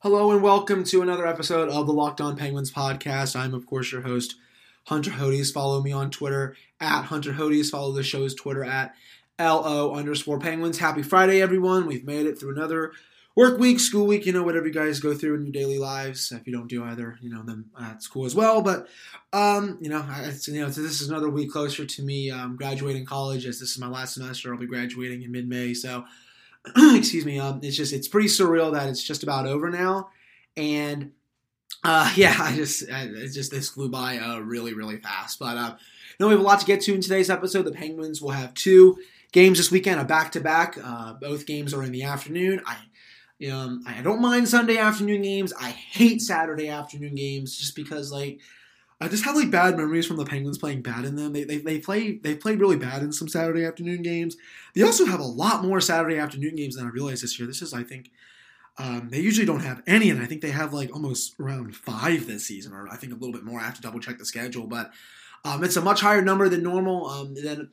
Hello and welcome to another episode of the Locked On Penguins podcast. I'm, of course, your host, Hunter Hodies. Follow me on Twitter at Hunter Hodies. Follow the show's Twitter at LO underscore Penguins. Happy Friday, everyone. We've made it through another work week, school week, you know, whatever you guys go through in your daily lives. If you don't do either, you know, then that's cool as well. But, um, you know, you know, this is another week closer to me um, graduating college as this is my last semester. I'll be graduating in mid May. So, excuse me, um, it's just, it's pretty surreal that it's just about over now. And, uh, yeah, I just, it's just, this flew by uh, really, really fast. But, uh, you know, we have a lot to get to in today's episode. The Penguins will have two games this weekend, a back to back. Both games are in the afternoon. I, um, I don't mind Sunday afternoon games. I hate Saturday afternoon games just because like I just have like bad memories from the Penguins playing bad in them. They, they, they play they played really bad in some Saturday afternoon games. They also have a lot more Saturday afternoon games than I realized this year. This is I think um, they usually don't have any, and I think they have like almost around five this season, or I think a little bit more. I have to double check the schedule, but um, it's a much higher number than normal. Um, then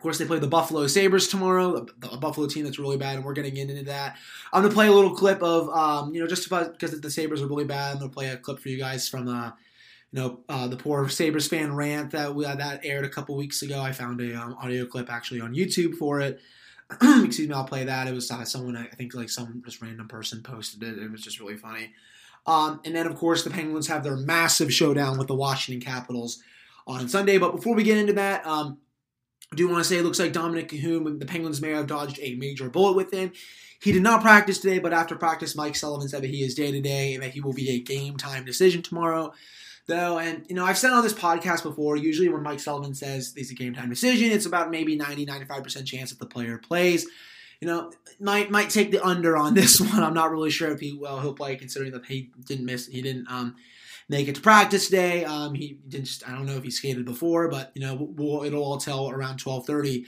of course, they play the Buffalo Sabres tomorrow, a, Buffalo team that's really bad, and we're getting into that. I'm going to play a little clip of, um, you know, just because the Sabres are really bad, I'm going to play a clip for you guys from, uh, you know, uh, the poor Sabres fan rant that we, uh, that aired a couple weeks ago. I found a um, audio clip actually on YouTube for it. Excuse me, I'll play that. It was uh, someone, I think like some just random person posted it. It was just really funny. Um, and then, of course, the Penguins have their massive showdown with the Washington Capitals on Sunday. But before we get into that, um, I do want to say it looks like Dominic Kahun, the Penguins may have dodged a major bullet with him. He did not practice today, but after practice, Mike Sullivan said that he is day to day and that he will be a game time decision tomorrow. Though, and you know, I've said on this podcast before, usually when Mike Sullivan says it's a game time decision, it's about maybe 90 95% chance that the player plays. You know, might might take the under on this one. I'm not really sure if he well he'll play considering that he didn't miss he didn't um make it to practice today. Um, he didn't. Just, I don't know if he skated before, but you know, we'll, it'll all tell around twelve thirty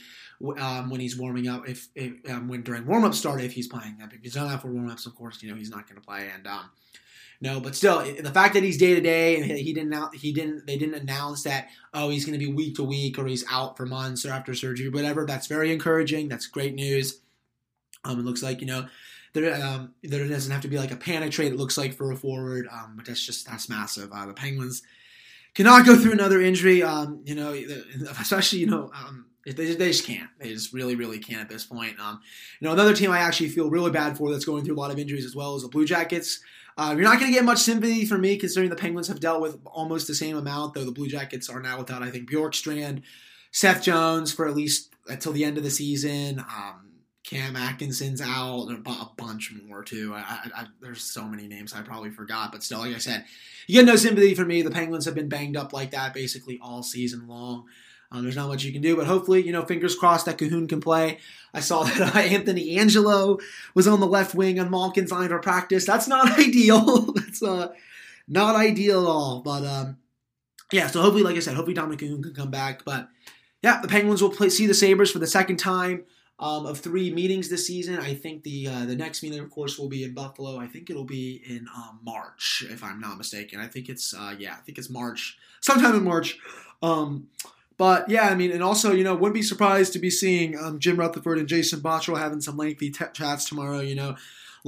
um, when he's warming up. If, if um, when during warm up start, if he's playing, if he's not for warm ups, of course, you know he's not going to play. And um, no, but still, the fact that he's day to day and he didn't he didn't they didn't announce that oh he's going to be week to week or he's out for months or after surgery, whatever. That's very encouraging. That's great news. Um, it looks like you know there, um, there doesn't have to be like a panic trade. It looks like for a forward, um, but that's just that's massive. Uh, the Penguins cannot go through another injury. Um, you know, especially you know. Um, they, they just can't. They just really, really can't at this point. Um, you know, another team I actually feel really bad for that's going through a lot of injuries as well is the Blue Jackets. Uh, you're not going to get much sympathy from me considering the Penguins have dealt with almost the same amount, though the Blue Jackets are now without, I think, Bjorkstrand, Seth Jones for at least until the end of the season. Um, Cam Atkinson's out, a bunch more too. I, I, there's so many names I probably forgot, but still, like I said, you get no sympathy for me. The Penguins have been banged up like that basically all season long. Um, there's not much you can do, but hopefully, you know, fingers crossed that Kahun can play. I saw that uh, Anthony Angelo was on the left wing on Malkin's line for practice. That's not ideal. That's uh, not ideal at all. But um, yeah, so hopefully, like I said, hopefully Dominic Kahun can come back. But yeah, the Penguins will play see the Sabres for the second time um, of three meetings this season. I think the uh, the next meeting, of course, will be in Buffalo. I think it'll be in um, March, if I'm not mistaken. I think it's uh, yeah, I think it's March, sometime in March. Um, but yeah, I mean, and also, you know, wouldn't be surprised to be seeing um, Jim Rutherford and Jason Botterill having some lengthy t- chats tomorrow. You know, a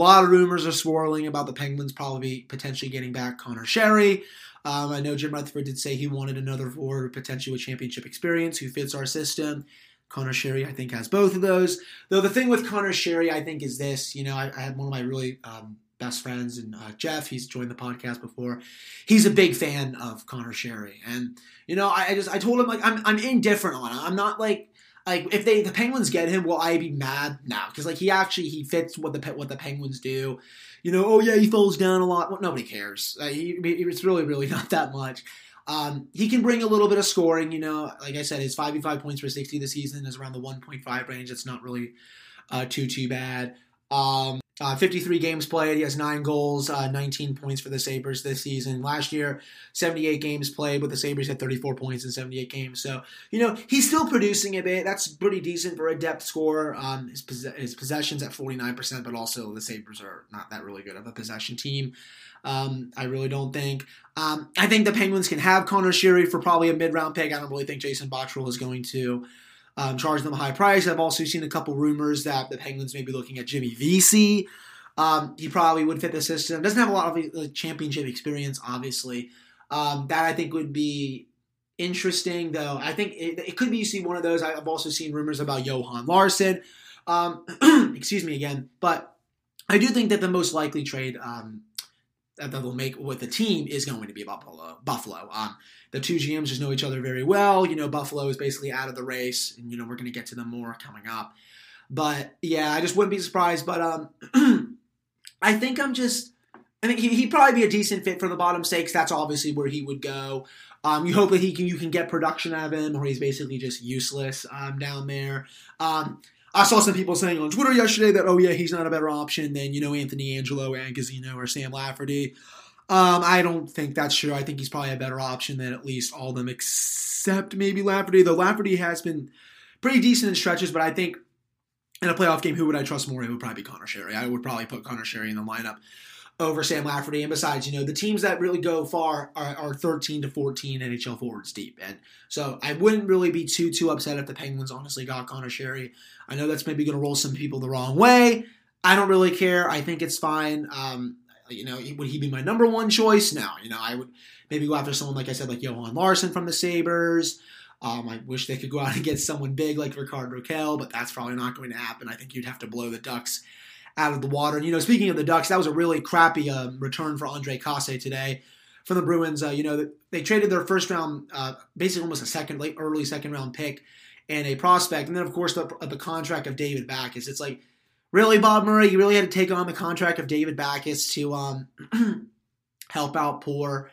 lot of rumors are swirling about the Penguins probably potentially getting back Conor Sheary. Um, I know Jim Rutherford did say he wanted another forward, potentially with championship experience, who fits our system. Conor Sheary, I think, has both of those. Though the thing with Conor Sheary, I think, is this. You know, I, I had one of my really um, best friends, and uh, Jeff, he's joined the podcast before. He's a big fan of Conor Sheary, and you know, I, I just I told him like I'm I'm indifferent on it. I'm not like like if they the Penguins get him, will I be mad? now? because like he actually he fits what the what the Penguins do. You know, oh yeah, he falls down a lot. Well, nobody cares. Uh, he, it's really really not that much. Um, he can bring a little bit of scoring. You know, like I said, his 5v5 points for 60 this season is around the 1.5 range. It's not really uh, too too bad. Um, uh, 53 games played. He has nine goals, uh, 19 points for the Sabres this season. Last year, 78 games played, but the Sabres had 34 points in 78 games. So, you know, he's still producing a bit. That's pretty decent for a depth scorer. Um, his, his possessions at 49%, but also the Sabres are not that really good of a possession team. Um, I really don't think. Um, I think the Penguins can have Conor Sheary for probably a mid round pick. I don't really think Jason Botterill is going to um, charge them a high price. I've also seen a couple rumors that the Penguins may be looking at Jimmy Vesey Um, he probably would fit the system. Doesn't have a lot of like, championship experience, obviously. Um, that I think would be interesting, though. I think it, it, could be you see one of those. I've also seen rumors about Johan Larsson. Um, excuse me again, but I do think that the most likely trade um, that they'll make with the team is going to be Buffalo. Buffalo. Um, the two GMs just know each other very well. You know, Buffalo is basically out of the race, and you know we're going to get to them more coming up. But yeah, I just wouldn't be surprised. But um, I think I'm just. I think he, he'd probably be a decent fit for the bottom stakes. That's obviously where he would go. Um, you hope that he can you can get production out of him, or he's basically just useless um, down there. Um, I saw some people saying on Twitter yesterday that, oh, yeah, he's not a better option than, you know, Anthony Angelo, Agozzino, or Sam Lafferty. Um, I don't think that's true. I think he's probably a better option than at least all of them, except maybe Lafferty. Though Lafferty has been pretty decent in stretches, but I think in a playoff game, who would I trust more? It would probably be Conor Sheary. I would probably put Conor Sheary in the lineup over Sam Lafferty. And besides, you know, the teams that really go far are, are 13 to 14 NHL forwards deep. And so I wouldn't really be too, too upset if the Penguins honestly got Conor Sheary. I know that's maybe going to roll some people the wrong way. I don't really care. I think it's fine. Um, you know, would he be my number one choice? No. You know, I would maybe go after someone, like I said, like Johan Larsson from the Sabres. Um, I wish they could go out and get someone big like Rickard Rakell, but that's probably not going to happen. I think you'd have to blow the Ducks out of the water. And, you know, speaking of the Ducks, that was a really crappy um, return for Ondrej Kase today from the Bruins. Uh, you know, they traded their first round, uh, basically almost a second, late early second round pick and a prospect. And then, of course, the, the contract of David Backes. It's like, really, Bob Murray, you really had to take on the contract of David Backes to um, help out poor,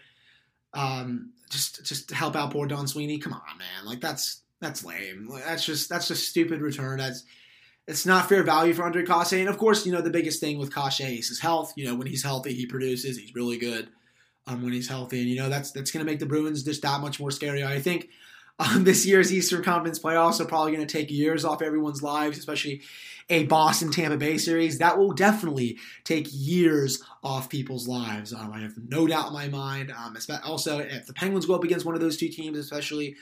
um, just just help out poor Don Sweeney. Come on, man, like that's that's lame. That's just that's just stupid return. That's it's not fair value for Andre Kase. And of course, you know, the biggest thing with Kase is his health. You know, when he's healthy, he produces. He's really good um, when he's healthy. And, you know, that's that's going to make the Bruins just that much more scary. I think um, this year's Eastern Conference playoffs are probably going to take years off everyone's lives, especially a Boston Tampa Bay series. That will definitely take years off people's lives. Um, I have no doubt in my mind. Um, also, if the Penguins go up against one of those two teams, especially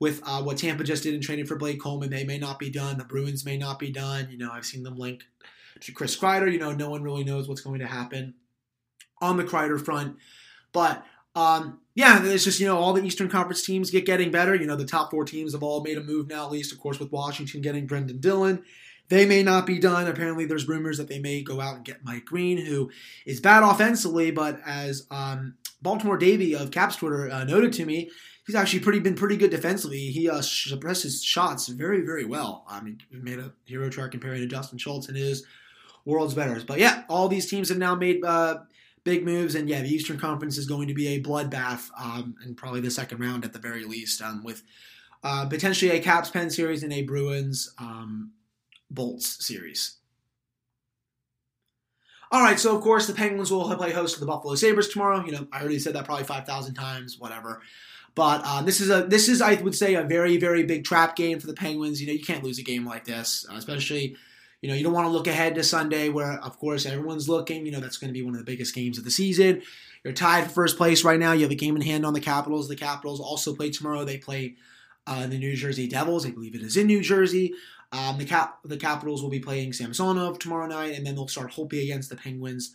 with uh, what Tampa just did in training for Blake Coleman. They may not be done. The Bruins may not be done. You know, I've seen them link to Chris Kreider. You know, no one really knows what's going to happen on the Kreider front. But um, yeah, it's just, you know, all the Eastern Conference teams get getting better. You know, the top four teams have all made a move now, at least, of course, with Washington getting Brendan Dillon. They may not be done. Apparently, there's rumors that they may go out and get Mike Green, who is bad offensively, but as um, Baltimore Davy of Caps Twitter uh, noted to me, he's actually pretty been pretty good defensively. He uh, suppresses shots very very well. I mean, he made a hero track comparing to Justin Schultz and his world's betters. But yeah, all these teams have now made uh, big moves, and yeah, the Eastern Conference is going to be a bloodbath, um, and probably the second round at the very least, um, with uh, potentially a Caps Pen series and a Bruins um, Bolts series. All right, so of course the Penguins will play host to the Buffalo Sabres tomorrow. You know, I already said that probably five thousand times, whatever. But um, this is a this is I would say a very very big trap game for the Penguins. You know you can't lose a game like this, uh, especially you know you don't want to look ahead to Sunday where of course everyone's looking. You know that's going to be one of the biggest games of the season. You're tied for first place right now. You have a game in hand on the Capitals. The Capitals also play tomorrow. They play uh, the New Jersey Devils. I believe it is in New Jersey. Um, the Cap the Capitals will be playing Samsonov tomorrow night, and then they'll start Holtby against the Penguins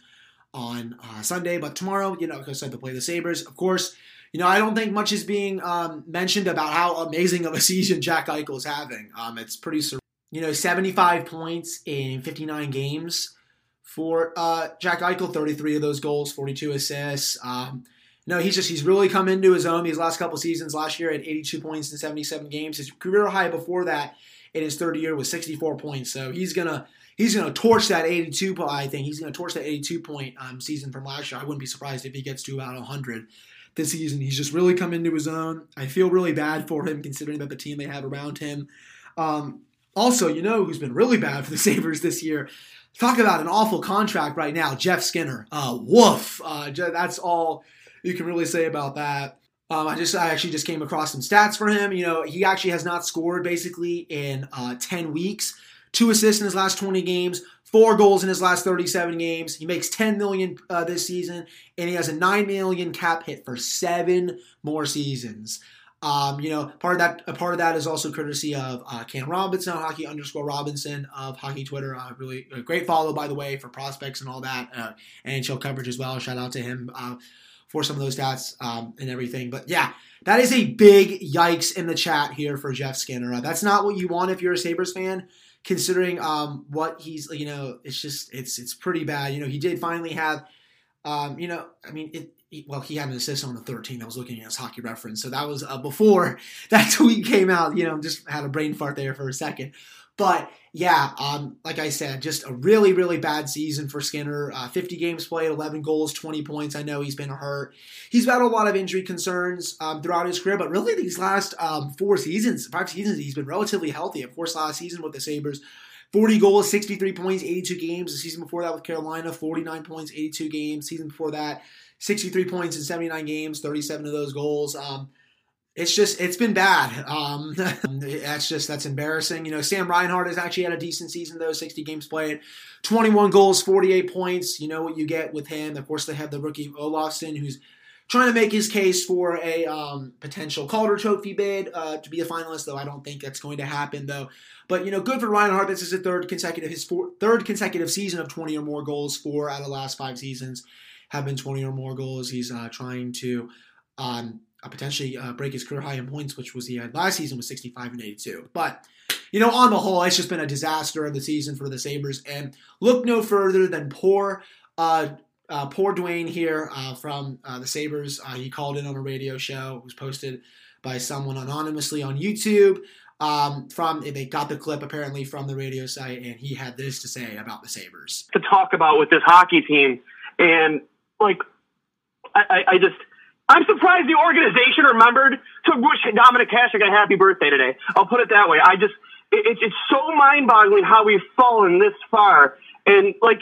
on uh, Sunday. But tomorrow, you know, like I said, they'll play the Sabres. Of course, you know, I don't think much is being um, mentioned about how amazing of a season Jack Eichel is having. Um, it's pretty, sur- you know, 75 points in 59 games for uh, Jack Eichel, 33 of those goals, 42 assists. Um, no, he's just he's really come into his own these last couple seasons. Last year at 82 points in 77 games. His career high before that in his third year was 64 points. So he's gonna he's gonna torch that 82. I think he's gonna torch that 82 point um, season from last year. I wouldn't be surprised if he gets to about 100 this season. He's just really come into his own. I feel really bad for him considering that the team they have around him. Um, also, you know who's been really bad for the Sabres this year? Talk about an awful contract right now, Jeff Skinner. Uh, woof. Uh, that's all you can really say about that. Um, I just I actually just came across some stats for him. You know, he actually has not scored basically in uh, 10 weeks. Two assists in his last 20 games, four goals in his last 37 games. He makes 10 million uh, this season, and he has a 9 million cap hit for seven more seasons. Um, you know, part of that part of that is also courtesy of uh, Cam Robinson, hockey underscore Robinson of hockey Twitter. Uh, really great follow, by the way, for prospects and all that, uh, NHL coverage as well. Shout out to him uh, for some of those stats um, and everything. But yeah, that is a big yikes in the chat here for Jeff Skinner. Uh, that's not what you want if you're a Sabres fan, considering um, what he's, you know, it's just, it's, it's pretty bad. You know, he did finally have, um, you know, I mean, it, well, he had an assist on the 13. I was looking at his hockey reference. So that was uh, before that tweet came out. You know, just had a brain fart there for a second. But yeah, um, like I said, just a really, really bad season for Skinner. Uh, 50 games played, 11 goals, 20 points. I know he's been hurt. He's had a lot of injury concerns um, throughout his career, but really these last um, four seasons, five seasons, he's been relatively healthy. Of course, last season with the Sabres, 40 goals, 63 points, 82 games. The season before that with Carolina, 49 points, 82 games. Season before that, 63 points in 79 games, 37 of those goals. Um, it's just it's been bad. Um, that's just that's embarrassing. You know, Sam Reinhart has actually had a decent season though, 60 games played, 21 goals, 48 points. You know what you get with him. Of course, they have the rookie Olofsson, who's trying to make his case for a um, potential Calder Trophy bid uh, to be a finalist. Though I don't think that's going to happen though. But you know, good for Reinhart. This is his third consecutive his four, third consecutive season of 20 or more goals. Four out of the last five seasons have been 20 or more goals. He's uh, trying to um, potentially uh, break his career high in points, which was he had last season was 65 and 82. But you know, on the whole, it's just been a disaster of the season for the Sabres. And look no further than poor, uh, uh, poor Dwayne here uh, from uh, the Sabres. Uh, he called in on a radio show. It was posted by someone anonymously on YouTube. Um, from they got the clip apparently from the radio site, and he had this to say about the Sabres. To talk about with this hockey team, and like, I, I just I'm surprised the organization remembered to wish Dominik Hasek a happy birthday today. I'll put it that way. I just, it, it's so mind boggling how we've fallen this far. And like,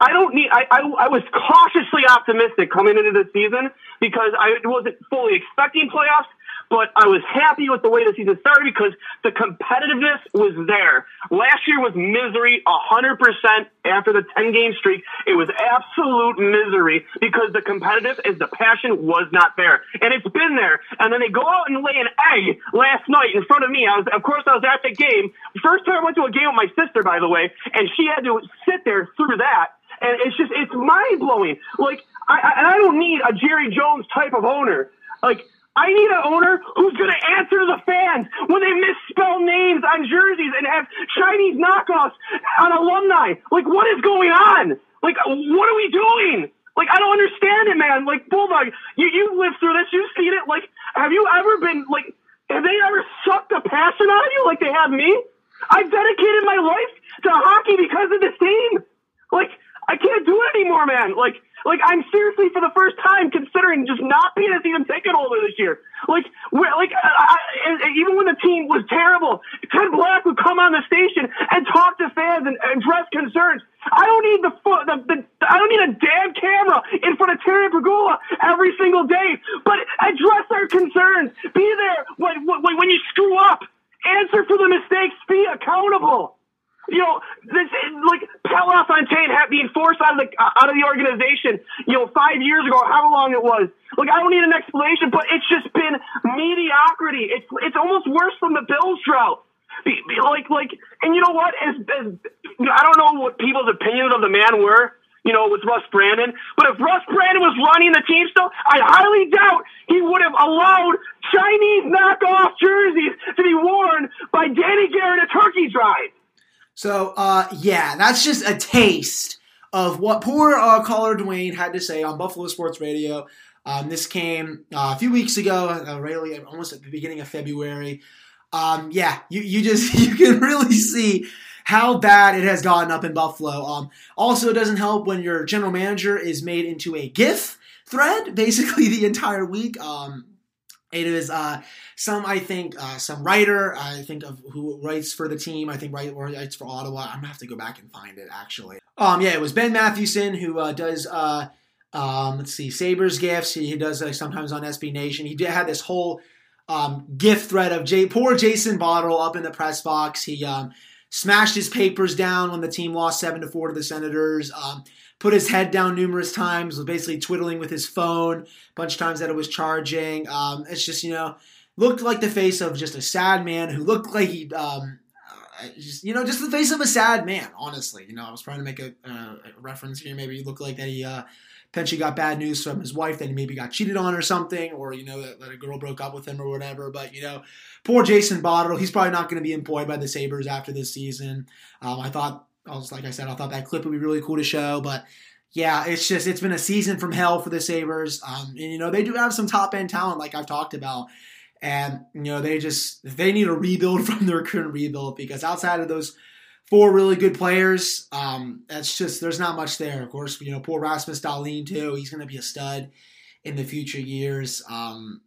I don't need, I, I, I was cautiously optimistic coming into the season because I wasn't fully expecting playoffs but I was happy with the way the season started because the competitiveness was there. Last year was misery 100% after the 10 game streak. It was absolute misery because the competitive is the passion was not there. And it's been there. And then they go out and lay an egg last night in front of me. I was, of course, I was at the game. First time I went to a game with my sister, by the way, and she had to sit there through that. And it's just, it's mind blowing. Like, I, I, and I don't need a Jerry Jones type of owner. Like, I need an owner who's going to answer to the fans when they misspell names on jerseys and have Chinese knockoffs on alumni. Like, what is going on? Like, what are we doing? Like, I don't understand it, man. Like, Bulldog, you, you lived through this. You've seen it. Like, have you ever been, like, have they ever sucked the passion out of you like they have me? I've dedicated my life to hockey because of this team. Like, I can't do it anymore, man. Like, like I'm seriously for the first time considering just not being a season ticket holder this year. Like, like I, I, even when the team was terrible, Ted Black would come on the station and talk to fans and, address concerns. I don't need the, the, the I don't need a damn camera in front of Terry Pegula every single day, but address our concerns. Be there when, when, when you screw up. Answer for the mistakes. Be accountable you know, this like Pelle LaFontaine had being forced out of the uh, out of the organization, you know, five years ago, however long it was. Like I don't need an explanation, but it's just been mediocrity. It's it's almost worse than the Bills drought. Like like, and you know what? As, as I don't know what people's opinions of the man were. You know, with Russ Brandon. But if Russ Brandon was running the team still, I highly doubt he would have allowed Chinese knockoff jerseys to be worn by Danny Garrett at Turkey Drive. So, uh, yeah, that's just a taste of what poor uh, caller Dwayne had to say on Buffalo Sports Radio. Um, this came uh, a few weeks ago, uh, really, almost at the beginning of February. Um, yeah, you, you just you can really see how bad it has gotten up in Buffalo. Um, also, it doesn't help when your general manager is made into a GIF thread basically the entire week. Um, it is uh, some, I think, uh, some writer, I think, of who writes for the team. I think write, writes for Ottawa. I'm gonna have to go back and find it actually. Um, yeah, it was Ben Mathewson who uh, does. Uh, um, let's see, Sabres gifts. He, does uh, sometimes on SB Nation. He did, had this whole um, gift thread of Jay, poor Jason Bottle up in the press box. He um, smashed his papers down when the team lost seven to four to the Senators. Um, put his head down numerous times, was basically twiddling with his phone a bunch of times that it was charging. Um, it's just, you know, looked like the face of just a sad man who looked like he, um, uh, just you know, just the face of a sad man. Honestly, you know, I was trying to make a, uh, a reference here. Maybe he looked like that he uh, potentially got bad news from his wife that he maybe got cheated on or something, or you know that, that a girl broke up with him or whatever. But you know, poor Jason Botterill, he's probably not going to be employed by the Sabres after this season. Um, I thought, I was like I said, I thought that clip would be really cool to show, but yeah, it's just it's been a season from hell for the Sabres. Um, and you know they do have some top end talent, like I've talked about, and you know they just they need a rebuild from their current rebuild because outside of those four really good players, um, that's just there's not much there. Of course, you know poor Rasmus Dahlin too. He's going to be a stud in the future years. Um,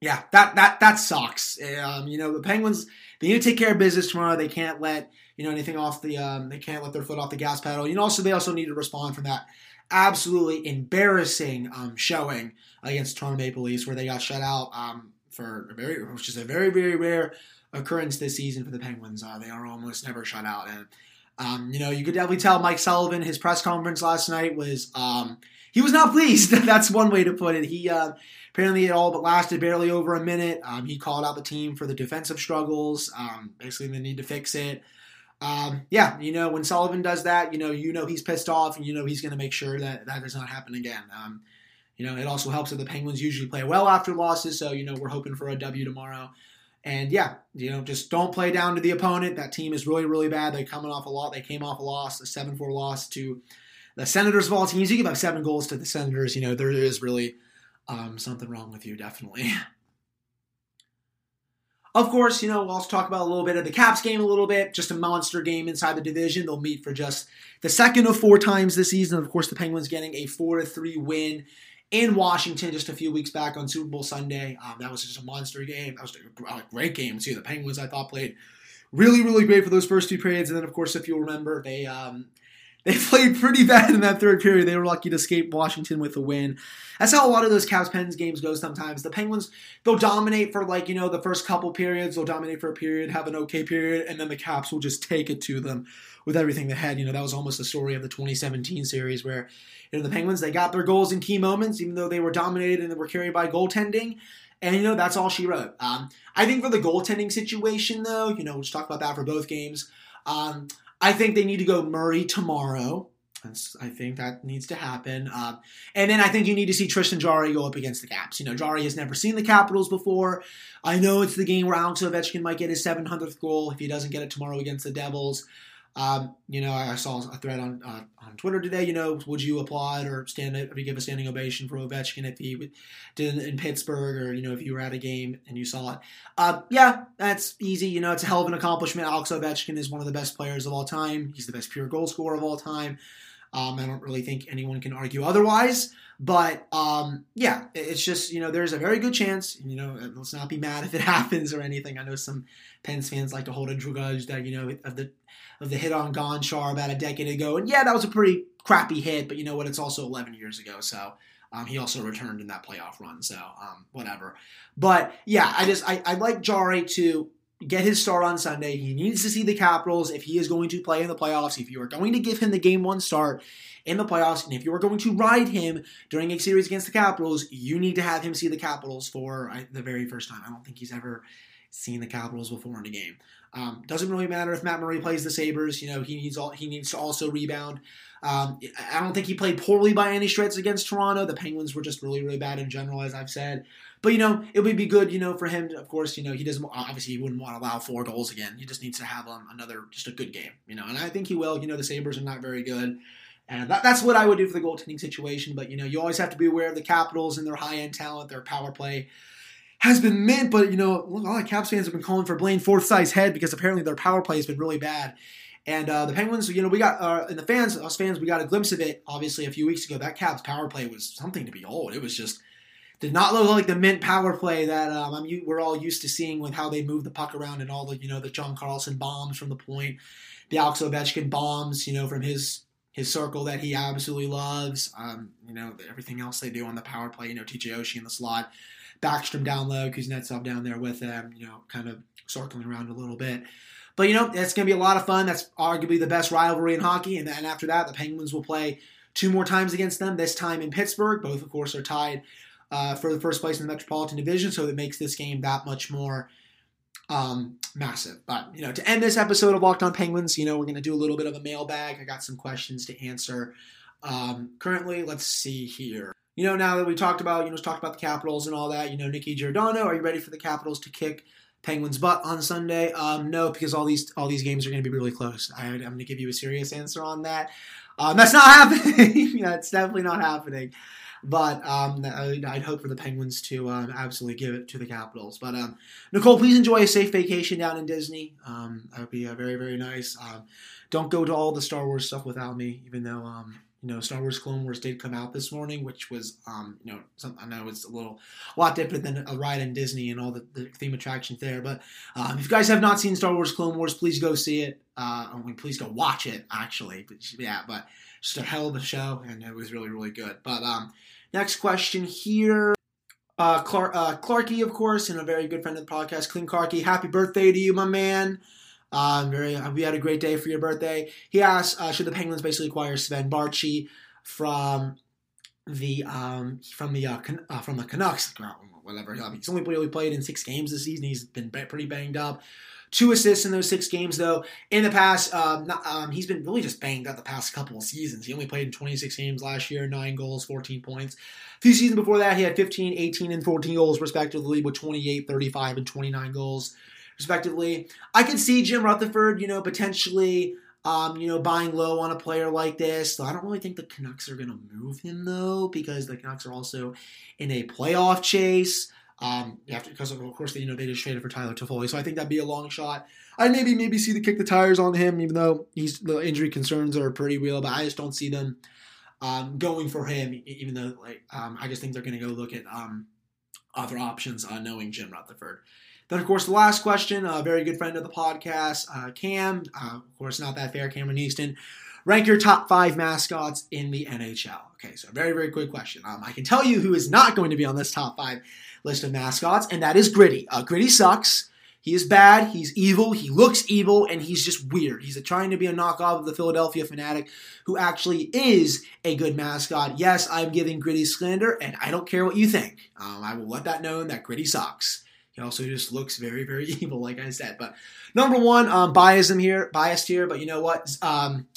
yeah, that that that sucks. Um, you know the Penguins they need to take care of business tomorrow. They can't let you know anything off the um, they can't let their foot off the gas pedal. You know, also they also need to respond from that absolutely embarrassing um, showing against Toronto Maple Leafs where they got shut out um, for a very which is a very very rare occurrence this season for the Penguins. Uh, they are almost never shut out, and um, you know you could definitely tell Mike Sullivan his press conference last night was um, he was not pleased. That's one way to put it. He uh, apparently it all but lasted barely over a minute. Um, he called out the team for the defensive struggles, um, basically the need to fix it um, yeah, you know, when Sullivan does that, you know, you know he's pissed off, and you know he's going to make sure that that does not happen again. Um, you know, it also helps that the Penguins usually play well after losses, so you know we're hoping for a W tomorrow. And yeah, you know, just don't play down to the opponent. That team is really, really bad. They're coming off a lot. They came off a loss, a seven-four loss to the Senators of all teams. You give up seven goals to the Senators, you know, there is really um, something wrong with you, definitely. Of course, you know, we'll also talk about a little bit of the Caps game a little bit, just a monster game inside the division. They'll meet for just the second of four times this season. Of course, the Penguins getting a 4 to 3 win in Washington just a few weeks back on Super Bowl Sunday. Um, that was just a monster game. That was a great game, too. The Penguins, I thought, played really, really great for those first two periods. And then, of course, if you'll remember, they um, they played pretty bad in that third period. They were lucky to escape Washington with a win. That's how a lot of those Caps Pens games go sometimes. The Penguins, they'll dominate for like, you know, the first couple periods. They'll dominate for a period, have an okay period, and then the Caps will just take it to them with everything they had. You know, that was almost the story of the 2017 series where, you know, the Penguins, they got their goals in key moments, even though they were dominated and they were carried by goaltending. And, you know, that's all she wrote. Um, I think for the goaltending situation, though, you know, we'll just talk about that for both games. Um, I think they need to go Murray tomorrow. I think that needs to happen. Um, and then I think you need to see Tristan Jarry go up against the Caps. You know, Jarry has never seen the Capitals before. I know it's the game where Alex Ovechkin might get his 700th goal if he doesn't get it tomorrow against the Devils. Um, you know, I saw a thread on uh, on Twitter today. You know, would you applaud or stand if you give a standing ovation for Ovechkin if he did in Pittsburgh, or you know, if you were at a game and you saw it? Uh, yeah, that's easy. You know, it's a hell of an accomplishment. Alex Ovechkin is one of the best players of all time. He's the best pure goal scorer of all time. Um, I don't really think anyone can argue otherwise. But um, yeah, it's just you know there's a very good chance. You know, let's not be mad if it happens or anything. I know some Pens fans like to hold a grudge that you know of the of the hit on Gonchar about a decade ago, and yeah, that was a pretty crappy hit. But you know what? It's also 11 years ago, so. Um, he also returned in that playoff run, so um, whatever. But yeah, I just I, I like Jarry to get his start on Sunday. He needs to see the Capitals if he is going to play in the playoffs. If you are going to give him the game one start, in the playoffs. And if you are going to ride him during a series against the Capitals, you need to have him see the Capitals for the very first time. I don't think he's ever seen the Capitals before in a game. Um, doesn't really matter if Matt Murray plays the Sabres. You know he needs all he needs to also rebound. Um, I don't think he played poorly by any stretch against Toronto. The Penguins were just really really bad in general, as I've said. But you know it would be good, you know, for him. Of course, you know he doesn't obviously he wouldn't want to allow four goals again. He just needs to have um, another just a good game, you know. And I think he will. You know the Sabres are not very good. And that, that's what I would do for the goaltending situation. But, you know, you always have to be aware of the Capitals and their high end talent, their power play has been mint. But, you know, a lot of Caps fans have been calling for Blaine Forsythe's head because apparently their power play has been really bad. And uh, the Penguins, you know, we got, uh, and the fans, us fans, we got a glimpse of it, obviously, a few weeks ago. That Caps power play was something to behold. It was just, did not look like the mint power play that um, we're all used to seeing with how they move the puck around and all the, you know, the John Carlson bombs from the point, the Alex Ovechkin bombs, you know, from his his circle that he absolutely loves. Um, you know, everything else they do on the power play, you know, TJ Oshie in the slot, Backstrom down low, Kuznetsov down there with them, you know, kind of circling around a little bit. But, you know, it's going to be a lot of fun. That's arguably the best rivalry in hockey. And then after that, the Penguins will play two more times against them, this time in Pittsburgh. Both, of course, are tied uh, for the first place in the Metropolitan Division, so it makes this game that much more um, massive. But you know, to end this episode of Locked On Penguins, you know, we're gonna do a little bit of a mailbag. I got some questions to answer. Um, currently, let's see here. You know, now that we talked about, you know, talked about the Capitals and all that. You know, Nikki Giordano, are you ready for the Capitals to kick Penguins' butt on Sunday? Um, no, because all these all these games are going to be really close. I, am going to give you a serious answer on that. Um, that's not happening. that's definitely not happening. But um, I'd hope for the Penguins to um, absolutely give it to the Capitals. But um, Nicole, please enjoy a safe vacation down in Disney. Um, that would be uh, very, very nice. Um, don't go to all the Star Wars stuff without me, even though um, you know Star Wars Clone Wars did come out this morning, which was um, you know some, I know it's a little a lot different than a ride in Disney and all the, the theme attractions there. But um, if you guys have not seen Star Wars Clone Wars, please go see it. Uh, I mean, please go watch it. Actually, but yeah, but just a hell of a show, and it was really, really good. But um, Next question here. Uh, Clark, uh, Clarky, of course, and a very good friend of the podcast, Clean Clarky. Happy birthday to you, my man. Uh, very, uh, we had a great day for your birthday. He asked, uh, should the Penguins basically acquire Sven Baertschi from the um, from the uh, Can- uh, from the Canucks? Whatever. He's only really played in six games this season. He's been pretty banged up. Two assists in those six games, though. In the past, um, not, um, he's been really just banged up the past couple of seasons. He only played in 26 games last year, nine goals, 14 points. A few seasons before that, he had 15, 18, and 14 goals, respectively, with 28, 35, and 29 goals, respectively. I can see Jim Rutherford, you know, potentially. Um, you know, buying low on a player like this. So I don't really think the Canucks are going to move him though, because the Canucks are also in a playoff chase. Um, after because of course they, you know they just traded for Tyler Toffoli, so I think that'd be a long shot. I maybe maybe see the kick the tires on him, even though he's the injury concerns are pretty real, but I just don't see them um, going for him. Even though like um, I just think they're going to go look at um, other options, uh, knowing Jim Rutherford. Then, of course, the last question, a very good friend of the podcast, uh, Cam, uh, of course, not that fair, Cameron Easton. Rank your top five mascots in the NHL. Okay, so very, very quick question. Um, I can tell you who is not going to be on this top five list of mascots, and that is Gritty. Uh, Gritty sucks. He is bad. He's evil. He looks evil, and he's just weird. He's trying to be a knockoff of the Philadelphia Fanatic, who actually is a good mascot. Yes, I'm giving Gritty slander, and I don't care what you think. Um, I will let that known that Gritty sucks. He also just looks very, very evil, like I said. But number one, um, biased him here, biased here. But you know what? Um,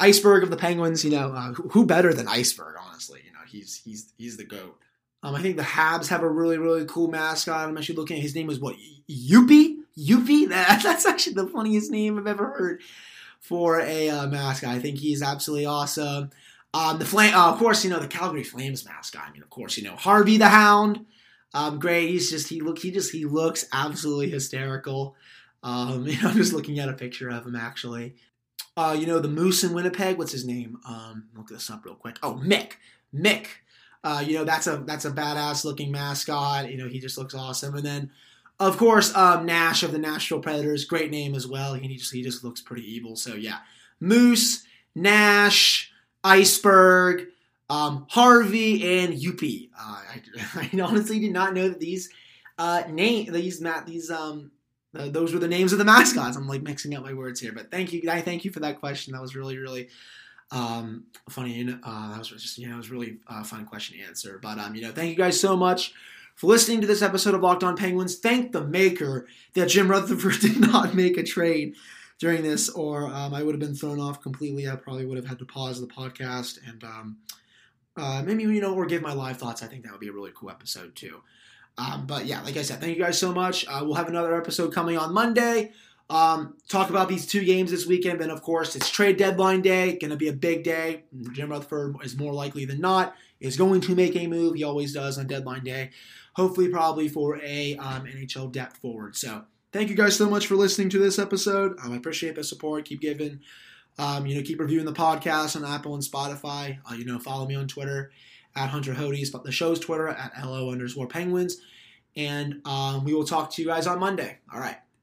Iceberg of the Penguins. You know uh, who better than Iceberg? Honestly, you know he's he's he's the goat. Um, I think the Habs have a really, really cool mascot. I'm actually looking at his name was what? Youppi? Youppi? That, that's actually the funniest name I've ever heard for a uh, mascot. I think he's absolutely awesome. Um, the flame, uh, of course, you know the Calgary Flames mascot. I mean, of course, you know Harvey the Hound. Um, great. He's just he look he just he looks absolutely hysterical. Um, you know, I'm just looking at a picture of him actually. Uh, you know the moose in Winnipeg. What's his name? Um, look this up real quick. Oh, Mick. Mick uh, you know, that's a that's a badass looking mascot. You know, he just looks awesome. And then, of course, um, Nash of the Nashville Predators, great name as well. He just he just looks pretty evil. So yeah, Moose, Nash, Iceberg, um, Harvey, and Youppi. Uh, I, I, honestly did not know that these uh, name these mat these um uh, those were the names of the mascots. I'm like mixing up my words here, but thank you. I thank you for that question. That was really really um, funny, uh, that was just you know it was really uh, fun question to answer. But um, you know, thank you guys so much for listening to this episode of Locked On Penguins. Thank the maker that Jim Rutherford did not make a trade during this, or um, I would have been thrown off completely. I probably would have had to pause the podcast and um, uh, maybe you know, or give my live thoughts. I think that would be a really cool episode too. Um, but yeah, like I said, thank you guys so much. Uh, we'll have another episode coming on Monday. Um, talk about these two games this weekend, and of course, it's trade deadline day. Going to be a big day. Jim Rutherford is more likely than not is going to make a move. He always does on deadline day. Hopefully, probably for a um, NHL depth forward. So, thank you guys so much for listening to this episode. Um, I appreciate the support. Keep giving. Um, you know, keep reviewing the podcast on Apple and Spotify. Uh, you know, follow me on Twitter at Hunter Hodes, but the show's Twitter at LO underscore Penguins. And um, we will talk to you guys on Monday. All right.